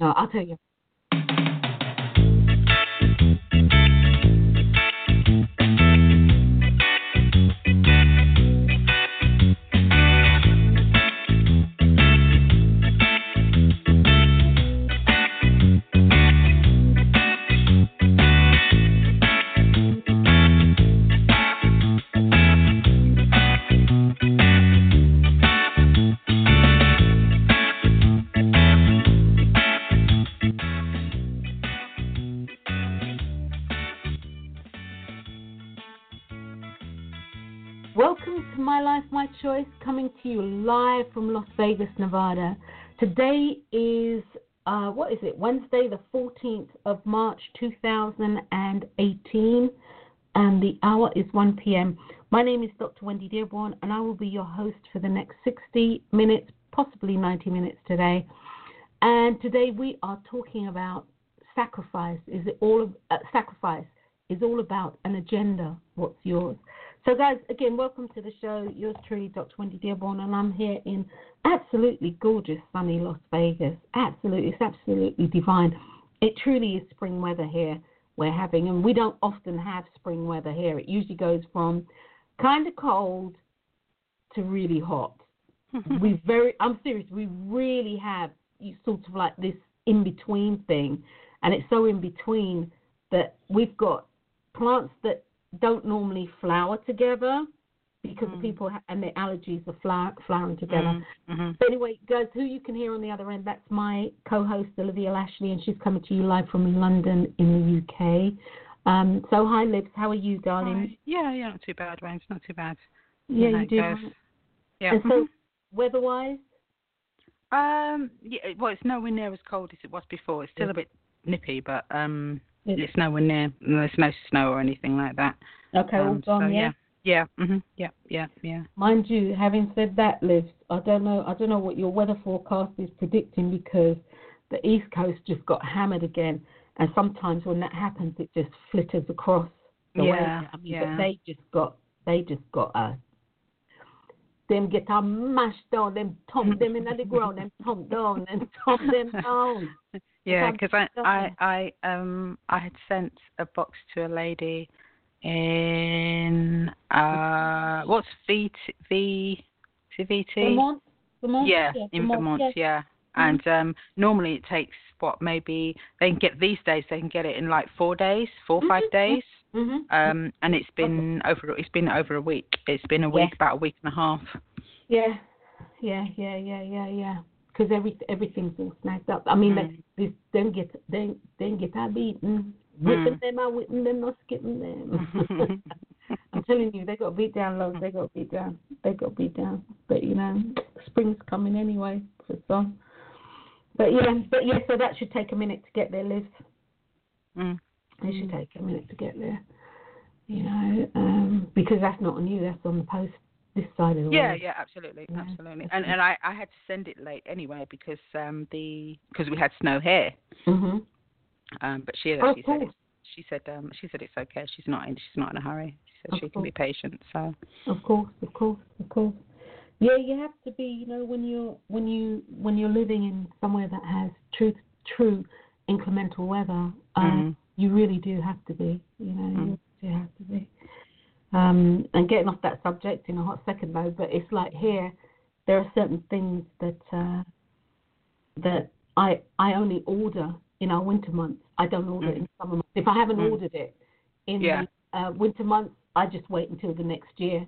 No, I'll tell you. Choice, coming to you live from Las Vegas, Nevada. Today is, uh, what is it, Wednesday, the 14th of March, 2018, and the hour is 1 p.m. My name is Dr. Wendy Dearborn, and I will be your host for the next 60 minutes, possibly 90 minutes today. And today we are talking about sacrifice. Is it all of, uh, sacrifice is all about an agenda? What's yours? So, guys, again, welcome to the show. Yours truly, Dr. Wendy Dearborn, and I'm here in absolutely gorgeous, sunny Las Vegas. Absolutely, it's absolutely divine. It truly is spring weather here we're having, and we don't often have spring weather here. It usually goes from kind of cold to really hot. we very, I'm serious. We really have sort of like this in between thing, and it's so in between that we've got plants that don't normally flower together because Mm. people ha- and their allergies are flower- flowering together. Mm, mhm. But anyway, guys, who you can hear on the other end, that's my co-host Olivia Lashley, and she's coming to you live from London in the UK. Um, so hi, Liv. How are you, darling? Right. Yeah, yeah, not too bad, Wayne. Not too bad. Yeah, you do. goes. Yeah. And so, weather-wise, mhm. um, yeah, well, it's nowhere near as cold as it was before. It's still a bit nippy, but um, it's nowhere near. There's no snow or anything like that. okay, all Um, gone, so, yeah. yeah. Yeah. Mhm. Yeah. Yeah. Yeah. Mind you, having said that, Liz, I don't know. I don't know what your weather forecast is predicting because the East Coast just got hammered again, and sometimes when that happens, it just flitters across the way. Yeah, I mean, yeah. but they just got they just got uh, them get a mashed down, them thump them in the ground, them thump down, and thump them down. Yeah, because I, I. I, um, I had sent a box to a lady in uh, what's V V VT? Vermont, Vermont, Yeah, in Vermont, yeah. yeah. And um normally it takes what maybe they can get these days they can get it in like four days, four or five Mhm. days. hmm Um and it's been over it's been over a week. It's been a week, about a week and a half. Yeah, yeah, yeah, yeah, yeah, yeah. Because every everything's all snagged up. I mean, Mm. like, this don't get don't don't get our beaten. Whipping Mm. them out, whipping them, not skipping them. I'm telling you, they got beat down, loads. They got beat down. They got beat down. But you know, spring's coming anyway for some. But yeah, but yeah, so that should take a minute to get there, Liz. Mm. It should take a minute to get there. You know, um, because that's not on you. That's on the post this side of the Yeah, world. yeah, absolutely, Yeah, absolutely. And and I I had to send it late anyway because um the because we had snow here. Mhm. Um but she Oh, she said cool. it's, she said um she said it's okay. She's not in she's not in a hurry. She said Of she can be patient. So Of course, of course, of course. Yeah, you have to be. You know, when you're when you when you're living in somewhere that has true true inclemental weather, um, Mhm. you really do have to be. You know, Mm. you do have to be. Um, and getting off that subject in a hot second though, but it's like here, there are certain things that uh, that I I only order in our winter months. I don't order it in summer months. If I haven't Mm. ordered it in Yeah. the uh, winter months, I just wait until the next year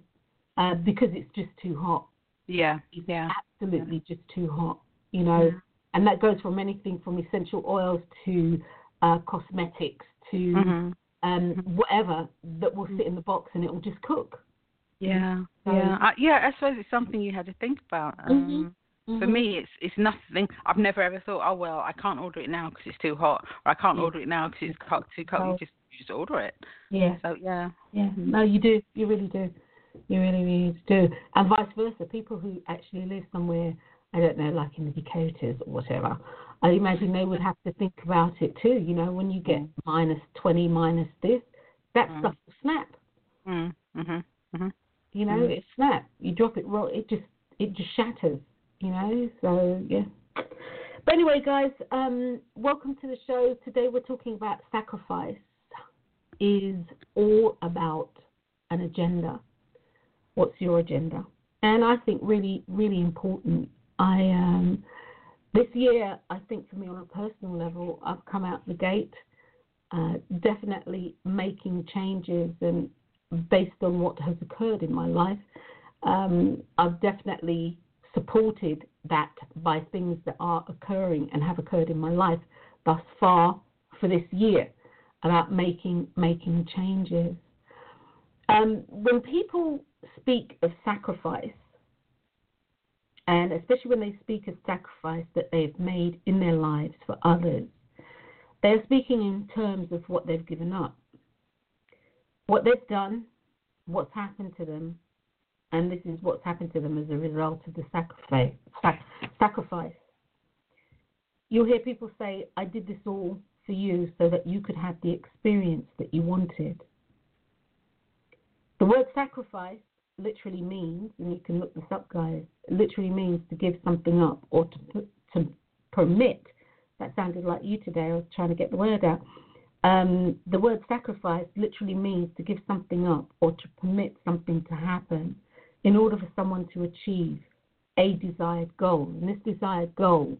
uh, because it's just too hot. yeah, It's yeah. absolutely just too hot, you know. Yeah. And that goes from anything from essential oils to uh, cosmetics to Mhm. Um, whatever that will sit in the box and it will just cook. Yeah, So- yeah, uh, yeah. I suppose it's something you had to think about. Um, For me, it's it's nothing. I've never ever thought, oh well, I can't order it now because it's too hot, or I can't order it now because it's too cold. You just you just order it. Yeah. So yeah. Yeah, no, you do. You really do. You really, really do. And vice versa. People who actually live somewhere, I don't know, like in the Dakotas or whatever, I imagine they would have to think about it too. You know, when you get Mm. minus 20, minus this, that Mm. stuff will snap. Mm. Mhm. Mhm. You know, Mm. it snap. You drop it, roll, it just, it just shatters. You know, so yeah. But anyway, guys, um, welcome to the show. Today we're talking about sacrifice. Is all about an agenda. What's your agenda? And I think really, really important. I um, this year, I think for me on a personal level, I've come out the gate, uh, definitely making changes and based on what has occurred in my life. Um, I've definitely supported that by things that are occurring and have occurred in my life thus far for this year about making making changes. Um, when people speak of sacrifice, and especially when they speak of sacrifice that they've made in their lives for others, they're speaking in terms of what they've given up, what they've done, what's happened to them, and this is what's happened to them as a result of the sacrifice. Sac- sacrifice. You'll hear people say, I did this all for you so that you could have the experience that you wanted. The word sacrifice literally means, and you can look this up, guys, literally means to give something up or to, put, to permit. That sounded like you today. I was trying to get the word out. Um, the word sacrifice literally means to give something up or to permit something to happen in order for someone to achieve a desired goal. And this desired goal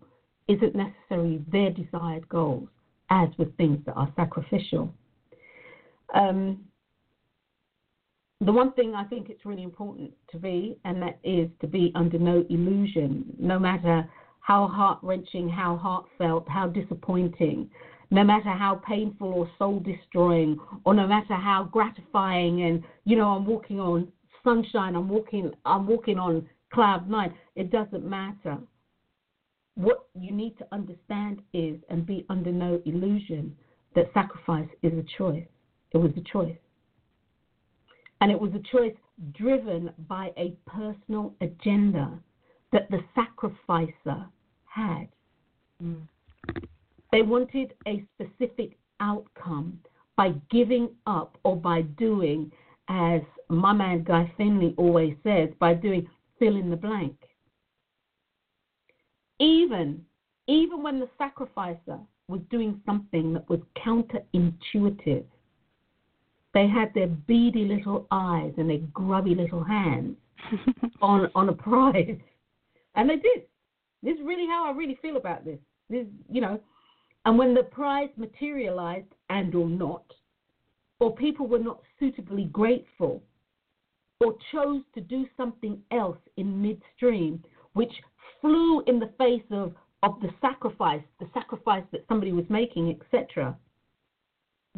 isn't necessarily their desired goals, as with things that are sacrificial. Um, the one thing I think it's really important to be, and that is to be under no illusion, no matter how heart wrenching, how heartfelt, how disappointing, no matter how painful or soul destroying, or no matter how gratifying and you know I'm walking on sunshine, I'm walking I'm walking on cloud nine. It doesn't matter. What you need to understand is and be under no illusion that sacrifice is a choice. It was a choice. And it was a choice driven by a personal agenda that the sacrificer had. Mm. They wanted a specific outcome by giving up or by doing, as my man Guy Finley always says, by doing fill in the blank. Even even when the sacrificer was doing something that was counterintuitive, they had their beady little eyes and their grubby little hands on on a prize, and they did. This is really how I really feel about this. This, you know, and when the prize materialized and or not, or people were not suitably grateful, or chose to do something else in midstream, which flew in the face of, of the sacrifice, the sacrifice that somebody was making, etc.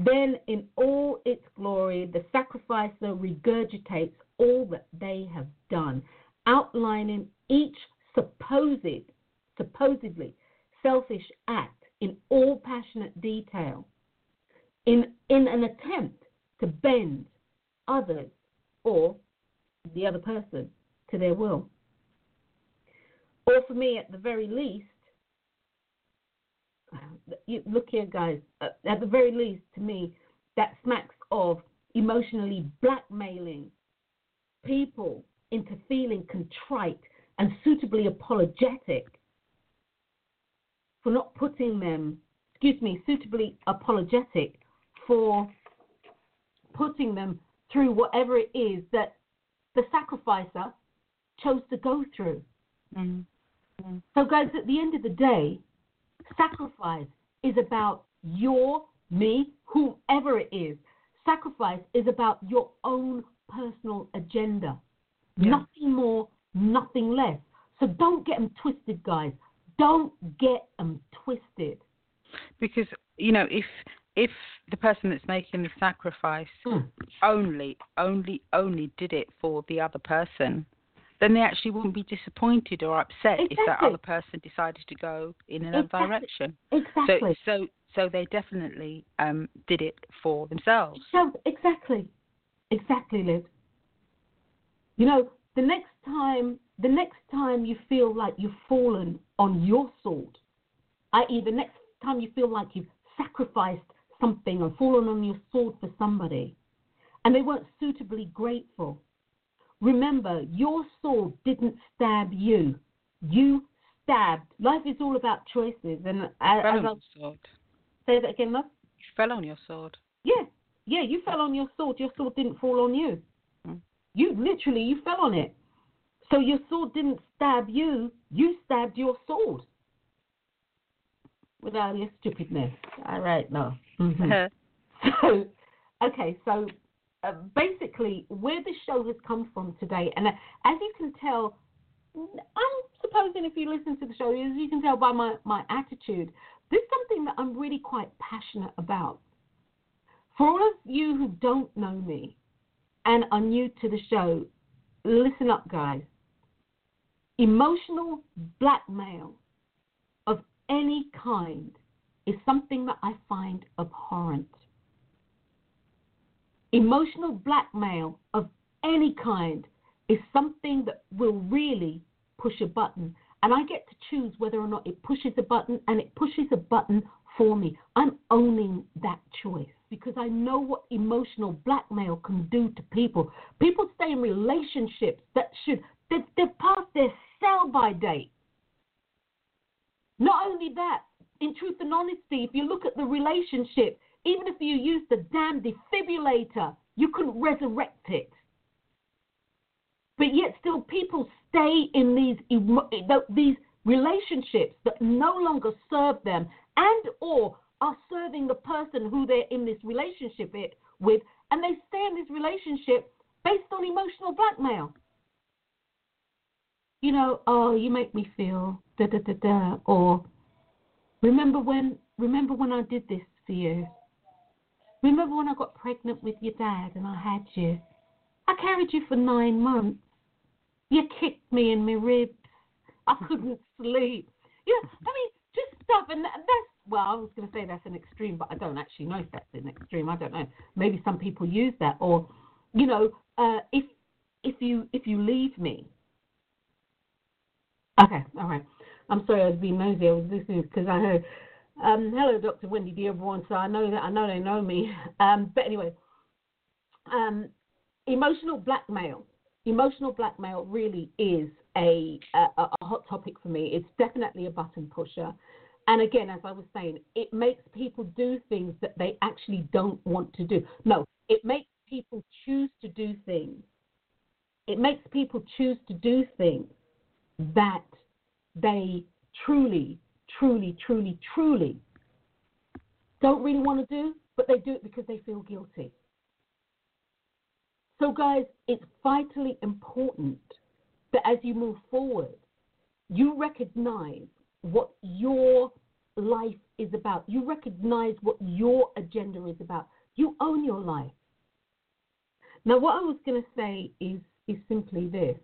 Then, in all its glory, the sacrificer regurgitates all that they have done, outlining each supposed, supposedly selfish act in all passionate detail, in, in an attempt to bend others or the other person to their will. Or for me, at the very least, you, look here, guys, at the very least, to me, that smacks of emotionally blackmailing people into feeling contrite and suitably apologetic for not putting them, excuse me, suitably apologetic for putting them through whatever it is that the sacrificer chose to go through. Mm. Mm. So, guys, at the end of the day, sacrifice is about your, me, whoever it is. Sacrifice is about your own personal agenda. Yeah. Nothing more, nothing less. So don't get them twisted, guys. Don't get them twisted. Because you know, if if the person that's making the sacrifice Hmm. only, only, only did it for the other person, then they actually wouldn't be disappointed or upset exactly. if that other person decided to go in another exactly. direction. Exactly. So, so, so they definitely um, did it for themselves. So exactly, exactly, Liz. You know, the next time, the next time you feel like you've fallen on your sword, i.e., the next time you feel like you've sacrificed something or fallen on your sword for somebody, and they weren't suitably grateful. Remember, your sword didn't stab you. You stabbed. Life is all about choices. And as, fell as on your sword. say that again, love. You fell on your sword. Yeah, yeah. You fell on your sword. Your sword didn't fall on you. Hmm. You literally you fell on it. So your sword didn't stab you. You stabbed your sword. With all your stupidness. All right, no. Mhm. So, okay, so uh, basically, where the show has come from today, and uh, as you can tell, I'm supposing if you listen to the show, as you can tell by my, my attitude, this is something that I'm really quite passionate about. For all of you who don't know me and are new to the show, listen up, guys. Emotional blackmail of any kind is something that I find abhorrent. Emotional blackmail of any kind is something that will really push a button. And I get to choose whether or not it pushes a button, and it pushes a button for me. I'm owning that choice because I know what emotional blackmail can do to people. People stay in relationships that should, they've, they've passed their sell by date. Not only that, in truth and honesty, if you look at the relationship, even if you use the damn defibrillator, you couldn't resurrect it. But yet, still, people stay in these these relationships that no longer serve them, and or are serving the person who they're in this relationship with, and they stay in this relationship based on emotional blackmail. You know, oh, you make me feel da da da da, or remember when remember when I did this for you. Remember when I got pregnant with your dad and I had you? I carried you for nine months. You kicked me in my ribs. I couldn't sleep. You know, I mean, just stuff. And that's, well, I was going to say that's an extreme, but I don't actually know if that's an extreme. I don't know. Maybe some people use that. Or, you know, uh, if if you if you leave me. Okay, all right. I'm sorry, I was being nosy. I was listening because I heard um, hello, Dr. Wendy Dearborn. So I know that I know they know me. Um, but anyway, um, emotional blackmail. Emotional blackmail really is a, a, a hot topic for me. It's definitely a button pusher. And again, as I was saying, it makes people do things that they actually don't want to do. No, it makes people choose to do things. It makes people choose to do things that they truly truly, truly, truly don't really want to do, but they do it because they feel guilty. So, guys, it's vitally important that as you move forward, you recognize what your life is about. You recognize what your agenda is about. You own your life. Now, what I was going to say is is simply this.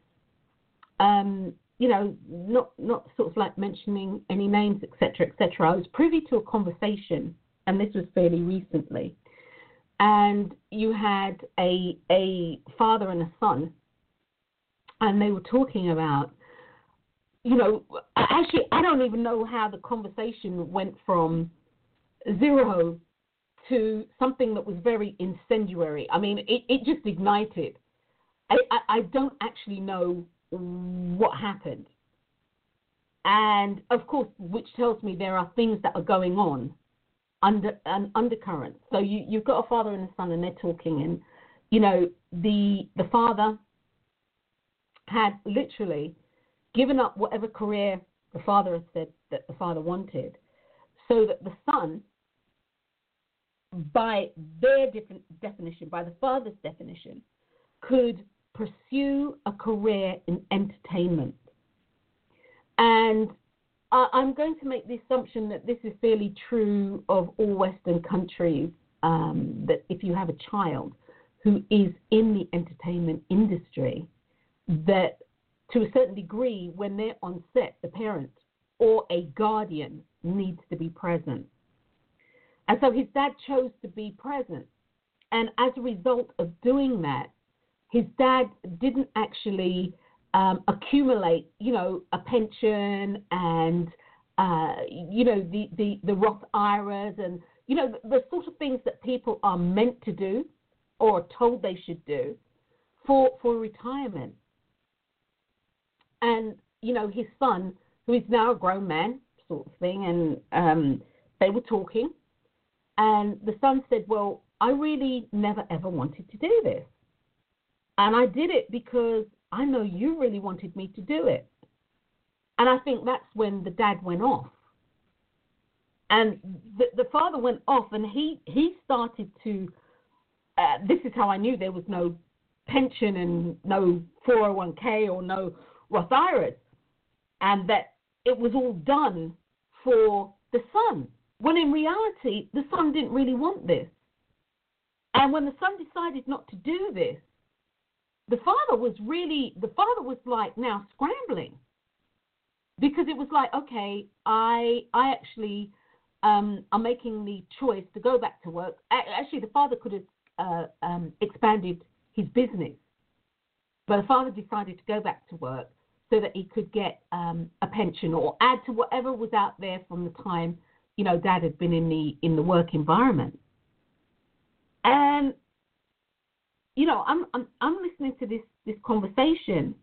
Um, you know, not not sort of like mentioning any names, etc., etc. I was privy to a conversation, and this was fairly recently, and you had a a father and a son, and they were talking about, you know, actually I don't even know how the conversation went from zero to something that was very incendiary. I mean, it, it just ignited. I, I, I don't actually know what happened. And of course, which tells me there are things that are going on under an undercurrent. So you, you've got a father and a son, and they're talking, and you know the the father had literally given up whatever career the father had said that the father wanted, so that the son, by their different definition, by the father's definition, could pursue a career in entertainment. And I'm going to make the assumption that this is fairly true of all Western countries. Um, that if you have a child who is in the entertainment industry, that to a certain degree, when they're on set, the parent or a guardian needs to be present. And so his dad chose to be present. And as a result of doing that, his dad didn't actually um, accumulate, you know, a pension and, uh, you know, the, the, the Roth IRAs and, you know, the, the sort of things that people are meant to do or told they should do for, for retirement. And, you know, his son, who is now a grown man, sort of thing, and um, they were talking. And the son said, Well, I really never ever wanted to do this. And I did it because I know you really wanted me to do it. And I think that's when the dad went off. And the, the father went off and he, he started to. Uh, this is how I knew there was no pension and no 401k or no Roth IRAs. And that it was all done for the son. When in reality, the son didn't really want this. And when the son decided not to do this, the father was really, the father was like now scrambling. Because it was like, okay, I, I actually um, am making the choice to go back to work. Actually, the father could have uh, um, expanded his business, but the father decided to go back to work so that he could get um, a pension or add to whatever was out there from the time you know dad had been in the in the work environment. And you know i'm i'm, I'm listening to this this conversation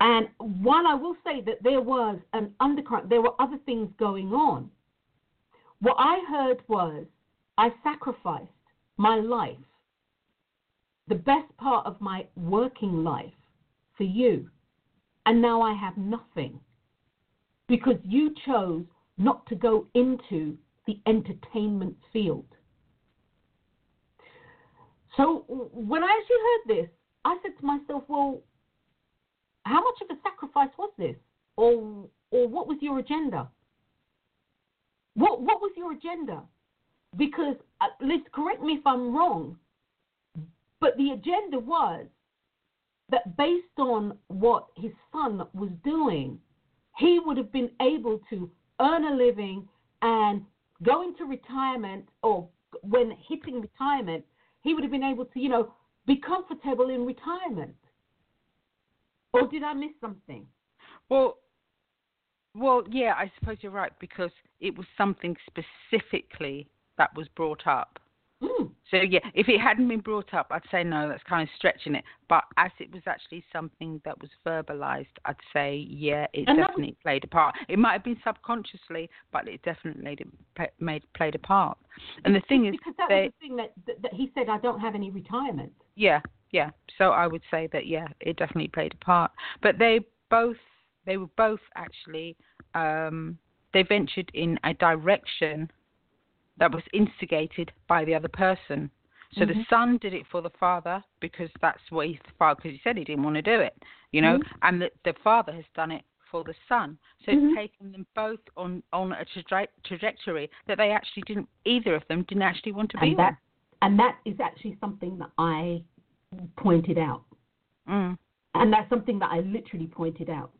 and while i will say that there was an undercurrent there were other things going on what i heard was i sacrificed my life the best part of my working life for you and now I have nothing because you chose not to go into the entertainment field. So when I actually heard this, I said to myself, well, how much of a sacrifice was this? Or or what was your agenda? What what was your agenda? Because uh, Liz, correct me if I'm wrong, but the agenda was that based on what his son was doing, he would have been able to earn a living and go into retirement or when hitting retirement, he would have been able to, you know, be comfortable in retirement. Or did I miss something? Well, well, yeah, I suppose you're right because it was something specifically that was brought up. Mm. So yeah, if it hadn't been brought up, I'd say no, that's kind of stretching it. But as it was actually something that was verbalized, I'd say yeah, it and definitely was... played a part. It might have been subconsciously, but it definitely made played a part. And the thing is, because that they, was the thing that, that, that he said, I don't have any retirement. Yeah, yeah. So I would say that yeah, it definitely played a part. But they both, they were both actually, um, they ventured in a direction that was instigated by the other person. So mm-hmm. the son did it for the father because that's what he because he said he didn't want to do it, you know, mm-hmm. and the, the father has done it for the son. So mm-hmm. it's taken them both on on a traje- trajectory that they actually didn't either of them didn't actually want to and be that, there. And that is actually something that I pointed out. Mm. And that's something that I literally pointed out.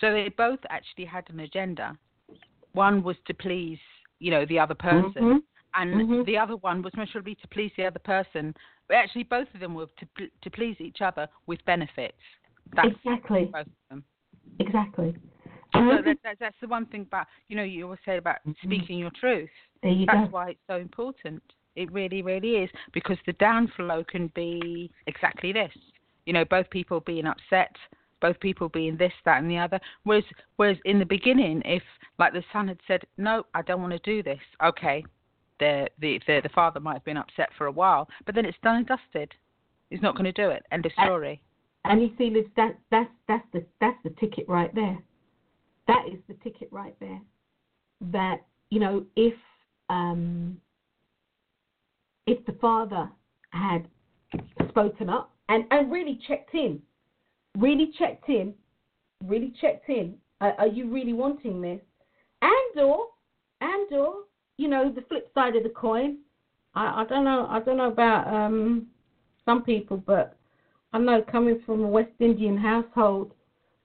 So they both actually had an agenda. One was to please, you know, the other person, mm-hmm and mm-hmm. the other one was measurably to please the other person. But actually, both of them were to to please each other with benefits. That's exactly. Both of them. Exactly. So that, that, that's the one thing about you know you always say about mm-hmm. speaking your truth. There you that's go. why it's so important. It really, really is because the downflow can be exactly this. You know, both people being upset, both people being this, that, and the other. Whereas, whereas in the beginning, if like the son had said, "No, I don't want to do this," okay, the, the the the father might have been upset for a while, but then it's done and dusted. He's not going to do it. End of story. And, you see, Liz, that that's that's the that's the ticket right there. That is the ticket right there. That you know, if um, if the father had spoken up and and really checked in, really checked in, really checked in. Are, are you really wanting this? And or and or you know, the flip side of the coin. I, I don't know. I don't know about um, some people, but I know coming from a West Indian household,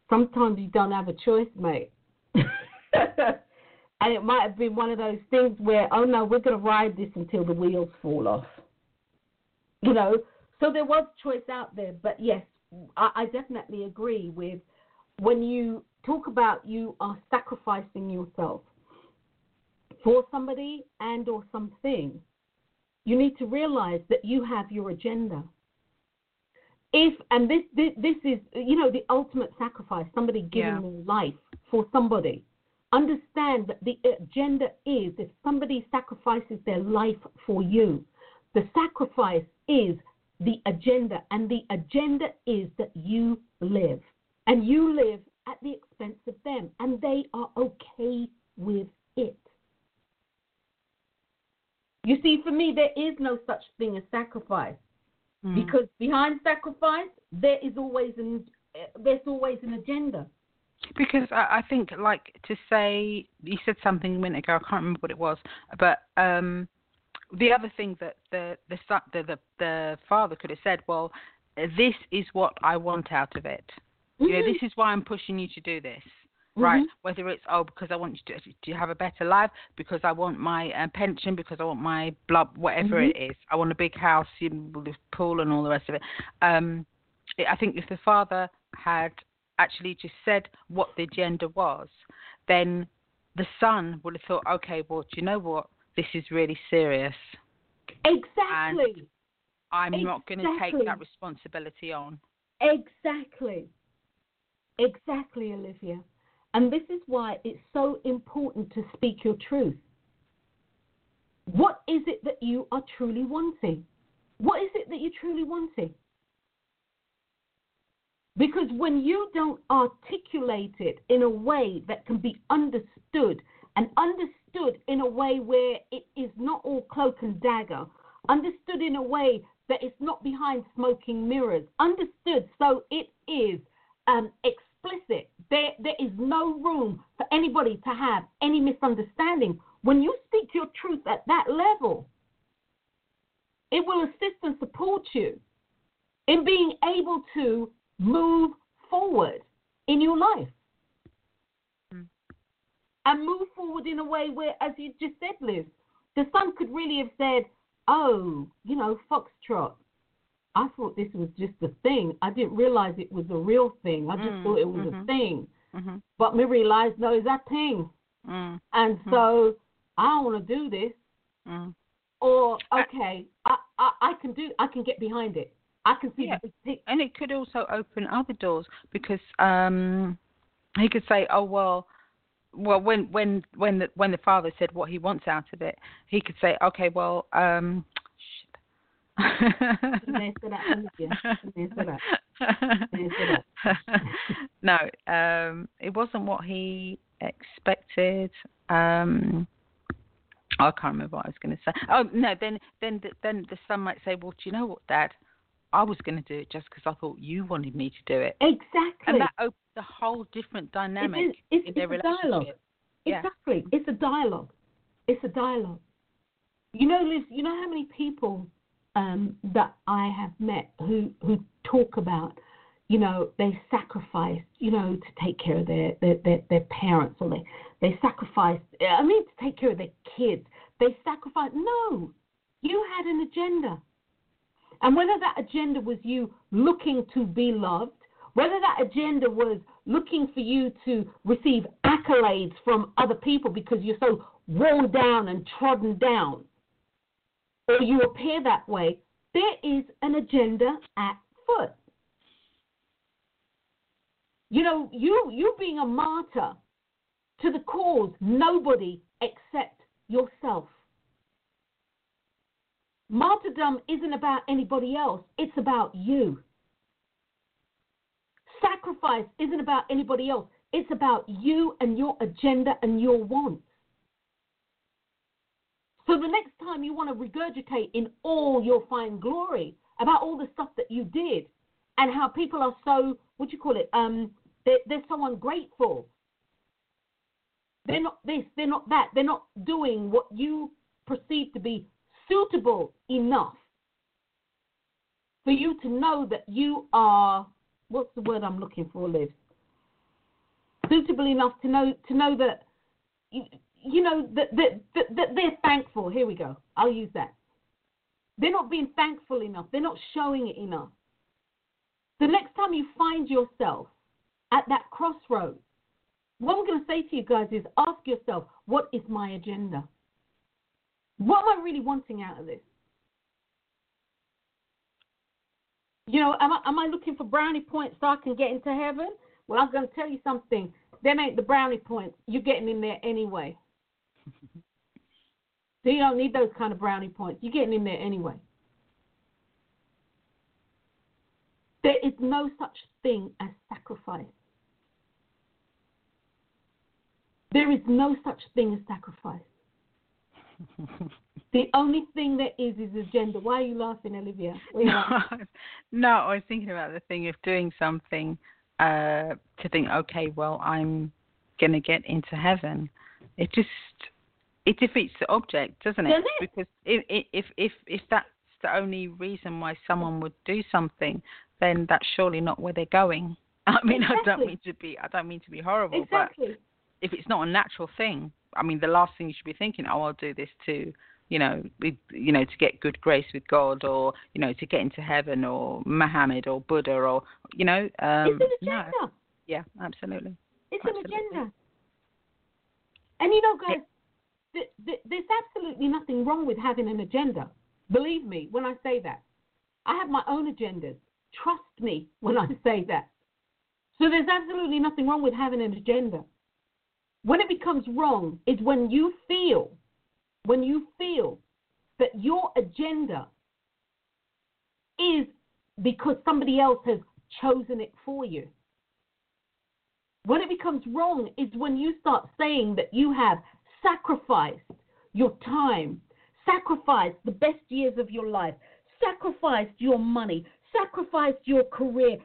sometimes you don't have a choice, mate. and it might have been one of those things where, oh no, we're going to ride this until the wheels fall off. You know, so there was choice out there. But yes, I, I definitely agree with when you talk about you are sacrificing yourself for somebody and or something, you need to realize that you have your agenda. If and this this, this is you know the ultimate sacrifice, somebody giving Yeah. their life for somebody. Understand that the agenda is if somebody sacrifices their life for you, the sacrifice is the agenda, and the agenda is that you live, and you live at the expense of them, and they are okay with it. You see, for me, there is no such thing as sacrifice Mm. because behind sacrifice there is always an there's always an agenda. Because I, I think, like, to say, you said something a minute ago, I can't remember what it was, but um, the other thing that the the, the the the father could have said, well, this is what I want out of it. You know, this is why I'm pushing you to do this. Right, whether it's oh because I want you to to have a better life, because I want my uh, pension, because I want my blood, whatever Mhm. it is. I want a big house, you know, with pool and all the rest of it. Um, I I think if the father had actually just said what the agenda was, then the son would have thought, okay, well, do you know what? This is really serious. Exactly. I'm not going to take that responsibility on. Exactly. Exactly, Olivia. And this is why it's so important to speak your truth. What is it that you are truly wanting? What is it that you're truly wanting? Because when you don't articulate it in a way that can be understood, and understood in a way where it is not all cloak and dagger, understood in a way that it's not behind smoking mirrors, understood so it is um, explicit. There, there is no room for anybody to have any misunderstanding. When you speak your truth at that level, it will assist and support you in being able to move forward in your life. Mm. And move forward in a way where, as you just said, Liz, the son could really have said, Oh, you know, Foxtrot, I thought this was just a thing. I didn't realize it was a real thing. I just Mm, thought it was mhm. a thing. hmm But me realized, no, it's that thing. Mm, And Mhm. so I don't want to do this. mm. Or, okay, I, I, I can do, I can get behind it. I can see Yeah. the. And it could also open other doors because um, he could say, "Oh well, well when when when the when the father said what he wants out of it, he could say, okay, well, um, shit." Yes, to that, Olivia. Yes, to that. Yes, to no, um, it wasn't what he expected. Um, I can't remember what I was going to say. Oh no, then then then the son might say, "Well, do you know what, Dad? I was going to do it just because I thought you wanted me to do it." Exactly. And that opens a whole different dynamic it's, in their it's a relationship. dialogue. Yeah. Exactly. It's a dialogue. It's a dialogue. You know, Liz, you know how many people um, that I have met who, who talk about, you know, they sacrificed, you know, to take care of their, their, their, their parents or they, they sacrificed, I mean, to take care of their kids. They sacrificed. No, you had an agenda. And whether that agenda was you looking to be loved, whether that agenda was looking for you to receive accolades from other people because you're so worn down and trodden down, or you appear that way, there is an agenda at foot. You know, you you being a martyr to the cause, nobody except yourself. Martyrdom isn't about anybody else, it's about you. Sacrifice isn't about anybody else, it's about you and your agenda and your wants. So the next time you want to regurgitate in all your fine glory about all the stuff that you did and how people are so, what do you call it, um, they're, they're so ungrateful. They're not this, they're not that, they're not doing what you perceive to be suitable enough for you to know that you are, what's the word I'm looking for, Liz? suitable enough to know to know that you, you know that, that, that, that they're thankful. Here we go. I'll use that. They're not being thankful enough. They're not showing it enough. The next time you find yourself at that crossroads, what I'm going to say to you guys is ask yourself, what is my agenda? What am I really wanting out of this? You know, am I, am I looking for brownie points so I can get into heaven? Well, I'm going to tell you something. Them ain't the brownie points. You're getting in there anyway. so you don't need those kind of brownie points. You're getting in there anyway. There is no such thing as sacrifice. There is no such thing as sacrifice. The only thing that is is agenda. Why are you laughing, Olivia? No, no, I was thinking about the thing of doing something uh, to think, okay, well, I'm going to get into heaven. It just it defeats the object, doesn't it? Does it? Because if if if if that's the only reason why someone would do something, then that's surely not where they're going. I mean, exactly. I don't mean to be I don't mean to be horrible, exactly. but if it's not a natural thing, I mean, the last thing you should be thinking, oh, I'll do this to you know, with, you know, to get good grace with God, or you know, to get into heaven, or Muhammad, or Buddha, or you know, um, it's an agenda. No. Yeah, absolutely. It's absolutely. an agenda. And you know, guys, th- th- there's absolutely nothing wrong with having an agenda. Believe me when I say that. I have my own agendas. Trust me when I say that. So there's absolutely nothing wrong with having an agenda. When it becomes wrong is when you feel when you feel that your agenda is because somebody else has chosen it for you. When it becomes wrong is when you start saying that you have sacrificed your time, sacrificed the best years of your life, sacrificed your money, sacrificed your career.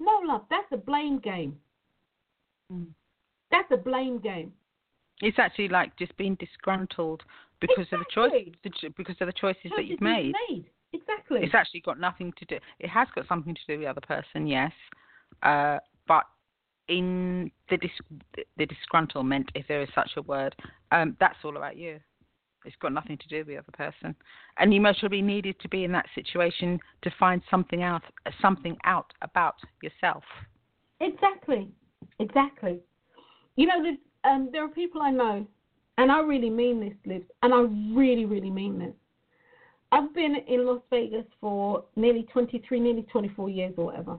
No, love, that's a blame game. Mm. That's a blame game. It's actually like just being disgruntled because exactly. of the choice, because of the choices, choices that you've made. made. Exactly. It's actually got nothing to do. It has got something to do with the other person, yes, uh, but in the dis- the disgruntlement, if there is such a word, um, that's all about you. It's got nothing to do with the other person, and you most probably needed to be in that situation to find something out, something out about yourself. Exactly, exactly. You know, um, there are people I know, and I really mean this, Liv, and I really, really mean this. I've been in Las Vegas for nearly 23, nearly 24 years or whatever.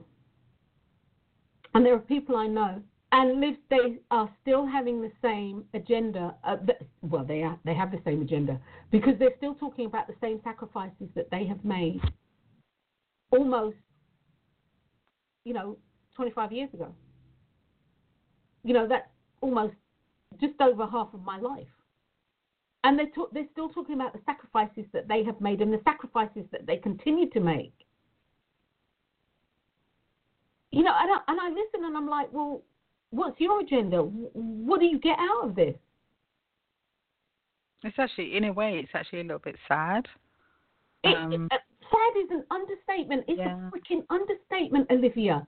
And there are people I know, and Liv, they are still having the same agenda. Uh, well, they are, they have the same agenda because they're still talking about the same sacrifices that they have made almost, you know, 25 years ago. You know, that's almost just over half of my life. And they're, talk, they're still talking about the sacrifices that they have made and the sacrifices that they continue to make. You know, and I, and I listen and I'm like, well, what's your agenda? What do you get out of this? It's actually, in a way, it's actually a little bit sad. It, um, uh, sad is an understatement. It's yeah. a freaking understatement, Olivia.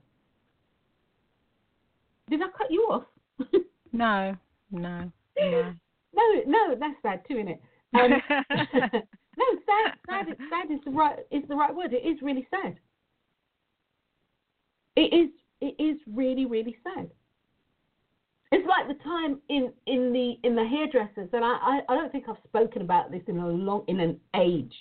Did I cut you off? no, no, no. No, no, that's sad too, isn't it? Um, no, sad, sad, sad is the right is the right word. It is really sad. It is, it is really, really sad. It's like the time in, in the in the hairdressers, and I, I, I don't think I've spoken about this in a long in an age.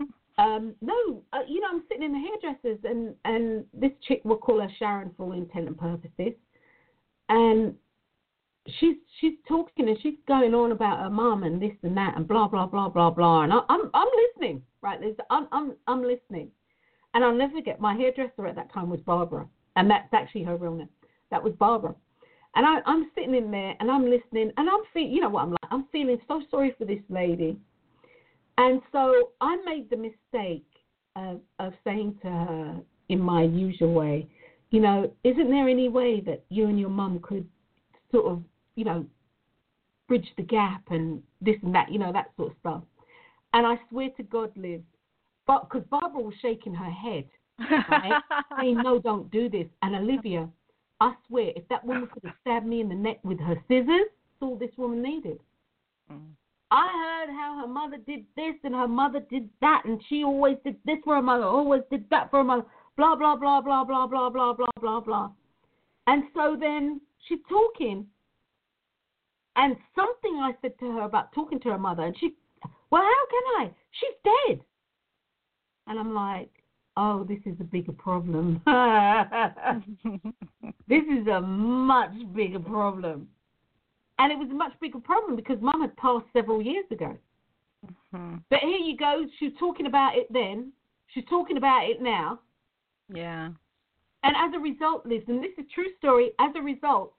Um, no, uh, you know, I'm sitting in the hairdressers, and and this chick, we'll call her Sharon for all intent and purposes, and she's she's talking and she's going on about her mum and this and that and blah blah blah blah blah, and I, I'm I'm listening, right? There's, I'm I'm I'm listening, and I'll never forget my hairdresser at that time was Barbara, and that's actually her real name. That was Barbara. And I, I'm sitting in there and I'm listening and I'm feeling, you know what I'm like, I'm feeling so sorry for this lady. And so I made the mistake of, of saying to her in my usual way, you know, isn't there any way that you and your mum could sort of, you know, bridge the gap and this and that, you know, that sort of stuff. And I swear to God, Liz, but because Barbara was shaking her head, right, saying, no, don't do this. And Olivia, I swear, if that woman could have stabbed me in the neck with her scissors, that's all this woman needed. Mm. I heard how her mother did this and her mother did that, and she always did this for her mother, always did that for her mother, blah, blah, blah, blah, blah, blah, blah, blah, blah, blah. And so then she's talking, and something I said to her about talking to her mother, and she, well, how can I? She's dead. And I'm like, oh, this is a bigger problem. this is a much bigger problem. And it was a much bigger problem because mum had passed several years ago. Mm-hmm. But here you go, she's talking about it then, she's talking about it now. Yeah. And as a result, Liz, and this is a true story, as a result,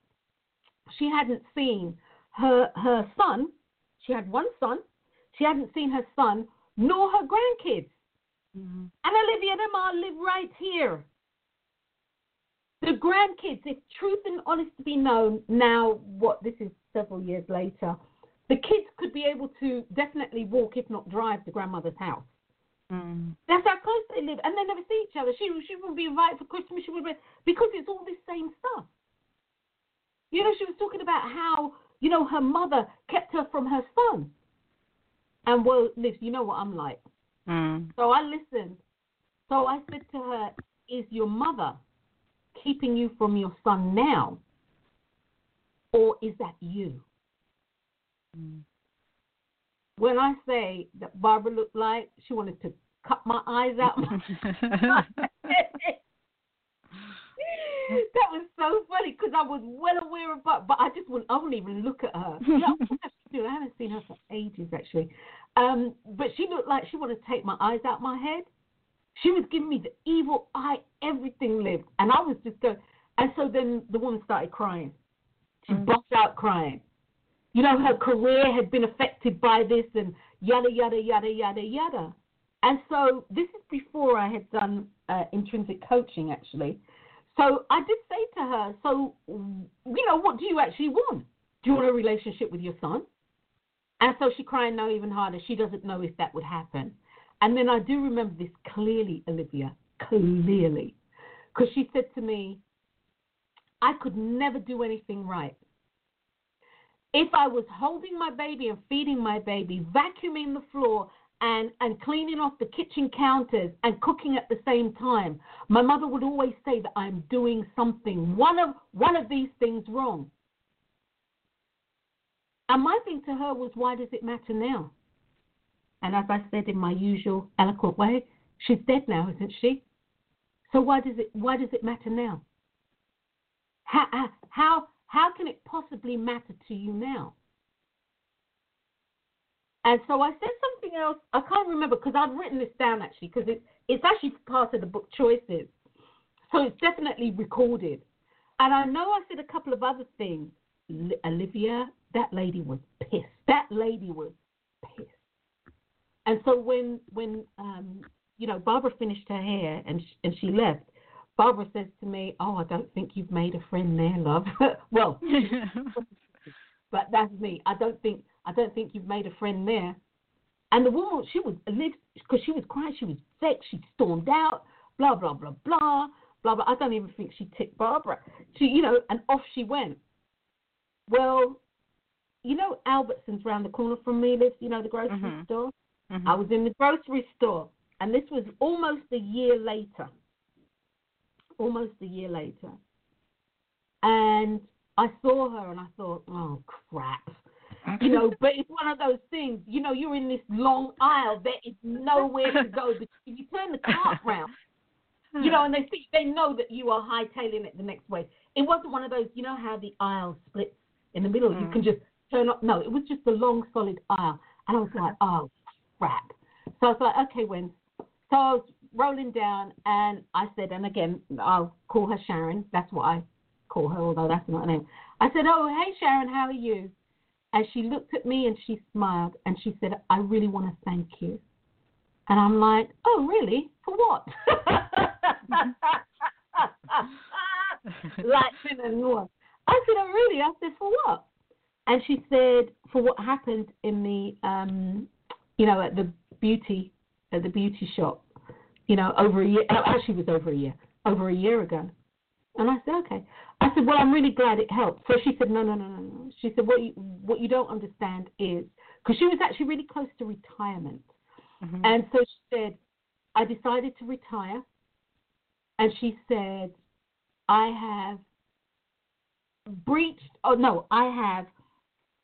she hadn't seen her her son. She had one son. She hadn't seen her son nor her grandkids. Mm-hmm. And Olivia and all live right here. The grandkids, if truth and honesty be known, now what this is several years later, the kids could be able to definitely walk, if not drive, to grandmother's house. Mm. That's how close they live, and they never see each other. She she would be invited for Christmas. She would be because it's all this same stuff. You know, she was talking about how you know her mother kept her from her son. And well, Liz, you know what I'm like. Mm. So I listened. So I said to her, Is your mother keeping you from your son now? Or is that you? Mm. When I say that Barbara looked like she wanted to cut my eyes out, that was so funny because I was well but but I just wouldn't. I wouldn't even look at her. I haven't seen her for ages actually, um, but she looked like she wanted to take my eyes out my head. She was giving me the evil eye. Everything lived, and I was just going. And so then the woman started crying. She mm. burst out crying. You know, her career had been affected by this, and yada yada yada yada yada. And so this is before I had done uh, intrinsic coaching, actually. So I did say to her, so, you know, what do you actually want? Do you want a relationship with your son? And so she cried no even harder. She doesn't know if that would happen. And then I do remember this clearly, Olivia, clearly. Because she said to me, I could never do anything right. If I was holding my baby and feeding my baby, vacuuming the floor, and, and cleaning off the kitchen counters and cooking at the same time, my mother would always say that I'm doing something, one of one of these things wrong. And my thing to her was, why does it matter now? And as I said in my usual eloquent way, she's dead now, isn't she? So why does it why does it matter now? How how how can it possibly matter to you now? And so I said something else. I can't remember because I've written this down actually because it, it's actually part of the book Choices. So it's definitely recorded. And I know I said a couple of other things. Olivia, that lady was pissed. That lady was pissed. And so when when um, you know Barbara finished her hair and she, and she left, Barbara says to me, "Oh, I don't think you've made a friend there, love." well, but that's me. I don't think I don't think you've made a friend there. And the woman, she was because she was crying, she was vexed, she stormed out, blah blah blah blah blah blah. I don't even think she ticked Barbara. She, you know, and off she went. Well, you know, Albertsons round the corner from me, Liz. You know the grocery mm-hmm. store. Mm-hmm. I was in the grocery store, and this was almost a year later. Almost a year later, and I saw her, and I thought, oh crap you know, but it's one of those things, you know, you're in this long aisle, there is nowhere to go. If you turn the cart round, you know, and they see, they know that you are hightailing it the next way. It wasn't one of those, you know, how the aisle splits in the middle. Mm. You can just turn up. No, it was just a long, solid aisle. And I was like, oh, crap. So I was like, okay, when. So I was rolling down and I said, and again, I'll call her Sharon. That's what I call her, although that's not her name. I said, oh, hey, Sharon, how are you? And she looked at me and she smiled and she said, I really want to thank you. And I'm like, oh, really? For what? Like? I said, oh, really? I said, for what? And she said, for what happened in the, um, you know, at the beauty, at the beauty shop, you know, over a year, actually it was over a year, over a year ago. And I said, okay. I said, well, I'm really glad it helped. So she said, no, no, no, no, no. She said, what you what you don't understand is because she was actually really close to retirement, mm-hmm. and so she said, I decided to retire, and she said, I have breached. Oh no, I have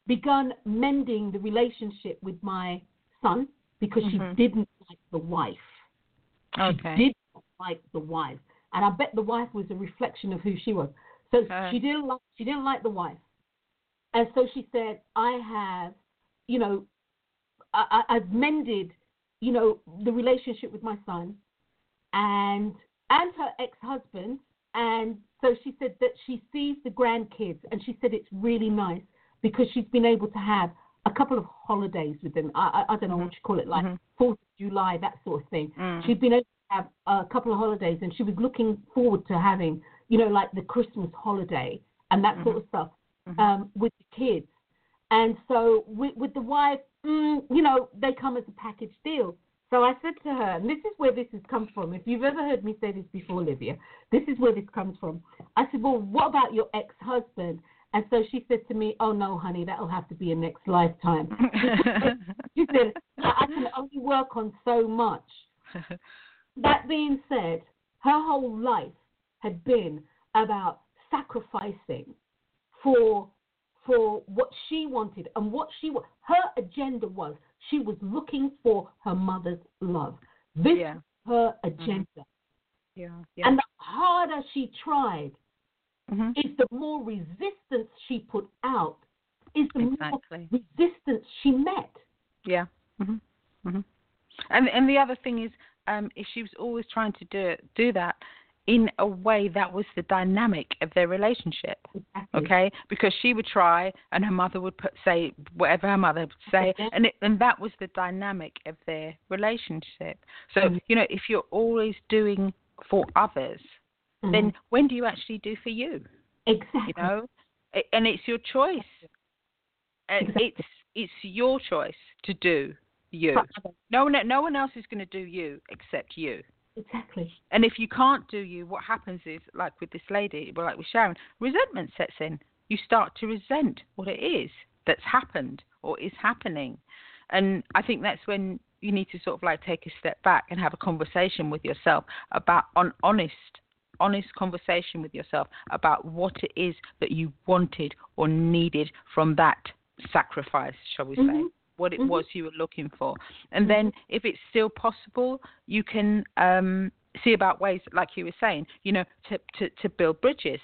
begun mending the relationship with my son because mm-hmm. she didn't like the wife. Okay. She did not like the wife, and I bet the wife was a reflection of who she was. So okay. she didn't like she didn't like the wife, and so she said, "I have, you know, I, I've mended, you know, the relationship with my son, and and her ex-husband, and so she said that she sees the grandkids, and she said it's really nice because she's been able to have a couple of holidays with them. I, I, I don't know mm-hmm. what you call it, like mm-hmm. 4th of July, that sort of thing. Mm. She's been able to have a couple of holidays, and she was looking forward to having, you know, like the Christmas holiday and that mm-hmm. sort of stuff mm-hmm. um, with the kids. And so with, with the wife, mm, you know, they come as a package deal. So I said to her, and this is where this has come from. If you've ever heard me say this before, Livia, this is where this comes from. I said, well, what about your ex-husband? And so she said to me, "Oh no, honey, that'll have to be a next lifetime." she said, "I can only work on so much." that being said, her whole life had been about sacrificing for for what she wanted and what she her agenda was. She was looking for her mother's love. This yeah. her agenda. Mm-hmm. Yeah, yeah. And the harder she tried, mm-hmm. is the more resistance she put out, is the exactly. more resistance she met. Yeah. Mm-hmm. Mm-hmm. And and the other thing is, um, if she was always trying to do do that in a way that was the dynamic of their relationship. Exactly. Okay, because she would try, and her mother would put, say whatever her mother would say, and it, and that was the dynamic of their relationship. So mm-hmm. you know, if you're always doing for others, mm-hmm. then when do you actually do for you? Exactly. You know, and it's your choice. Exactly. It's it's your choice to do you. No one no one else is going to do you except you. Exactly. And if you can't do you, what happens is, like with this lady, well, like with Sharon, resentment sets in. You start to resent what it is that's happened or is happening. And I think that's when you need to sort of like take a step back and have a conversation with yourself about an honest honest conversation with yourself about what it is that you wanted or needed from that sacrifice, shall we say, mm-hmm. What it mm-hmm. was you were looking for. And mm-hmm. then, if it's still possible, you can um, see about ways, like you were saying, you know, to, to, to build bridges,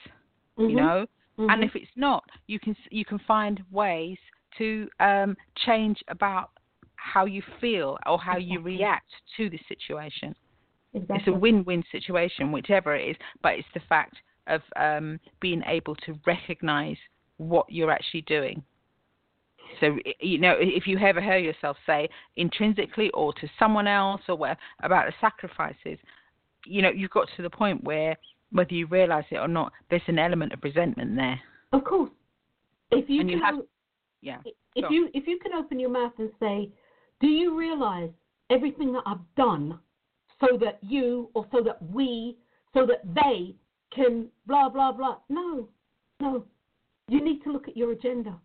you mm-hmm. know. And Mm-hmm. if it's not, you can you can find ways to um, change about how you feel or how you react to the situation. Exactly. It's a win-win situation, whichever it is, but it's the fact of um, being able to recognize what you're actually doing. So, you know, if you ever hear yourself say intrinsically or to someone else or whatever about the sacrifices, you know, you've got to the point where whether you realize it or not, there's an element of resentment there. Of course. If you, and can, you have, yeah. If you if you can open your mouth and say, "Do you realize everything that I've done so that you or so that we, so that they can blah, blah, blah. No, no. You need to look at your agenda.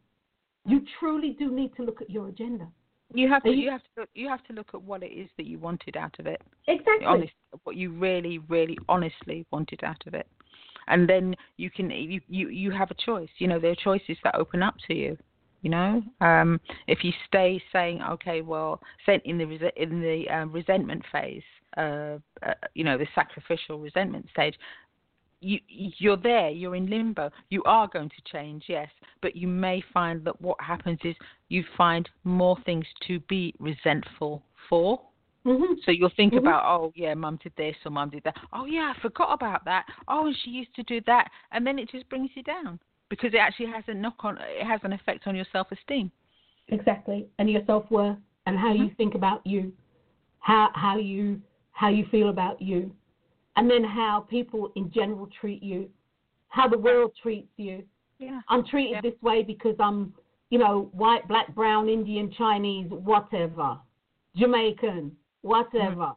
You truly do need to look at your agenda. You have to. You, you, have to. Look, you have to look at what it is that you wanted out of it. Exactly. Honest, what you really, really, honestly wanted out of it, and then you can. You you you have a choice. You know, there are choices that open up to you. You know, um, if you stay saying, okay, well, in the in the um, resentment phase, uh, uh, you know, the sacrificial resentment stage, you you're there, you're in limbo. You are going to change, yes, but you may find that what happens is you find more things to be resentful for. Mm-hmm. So you'll think mm-hmm. about, oh yeah, mum did this or mum did that. Oh yeah, I forgot about that. Oh, and she used to do that, and then it just brings you down because it actually has a knock on, it has an effect on your self esteem. Exactly, and your self worth, and how you mm-hmm. think about you, how how you how you feel about you, and then how people in general treat you, how the world treats you. Yeah. I'm treated yeah. this way because I'm, you know, white, black, brown, Indian, Chinese, whatever, Jamaican, whatever. Mm.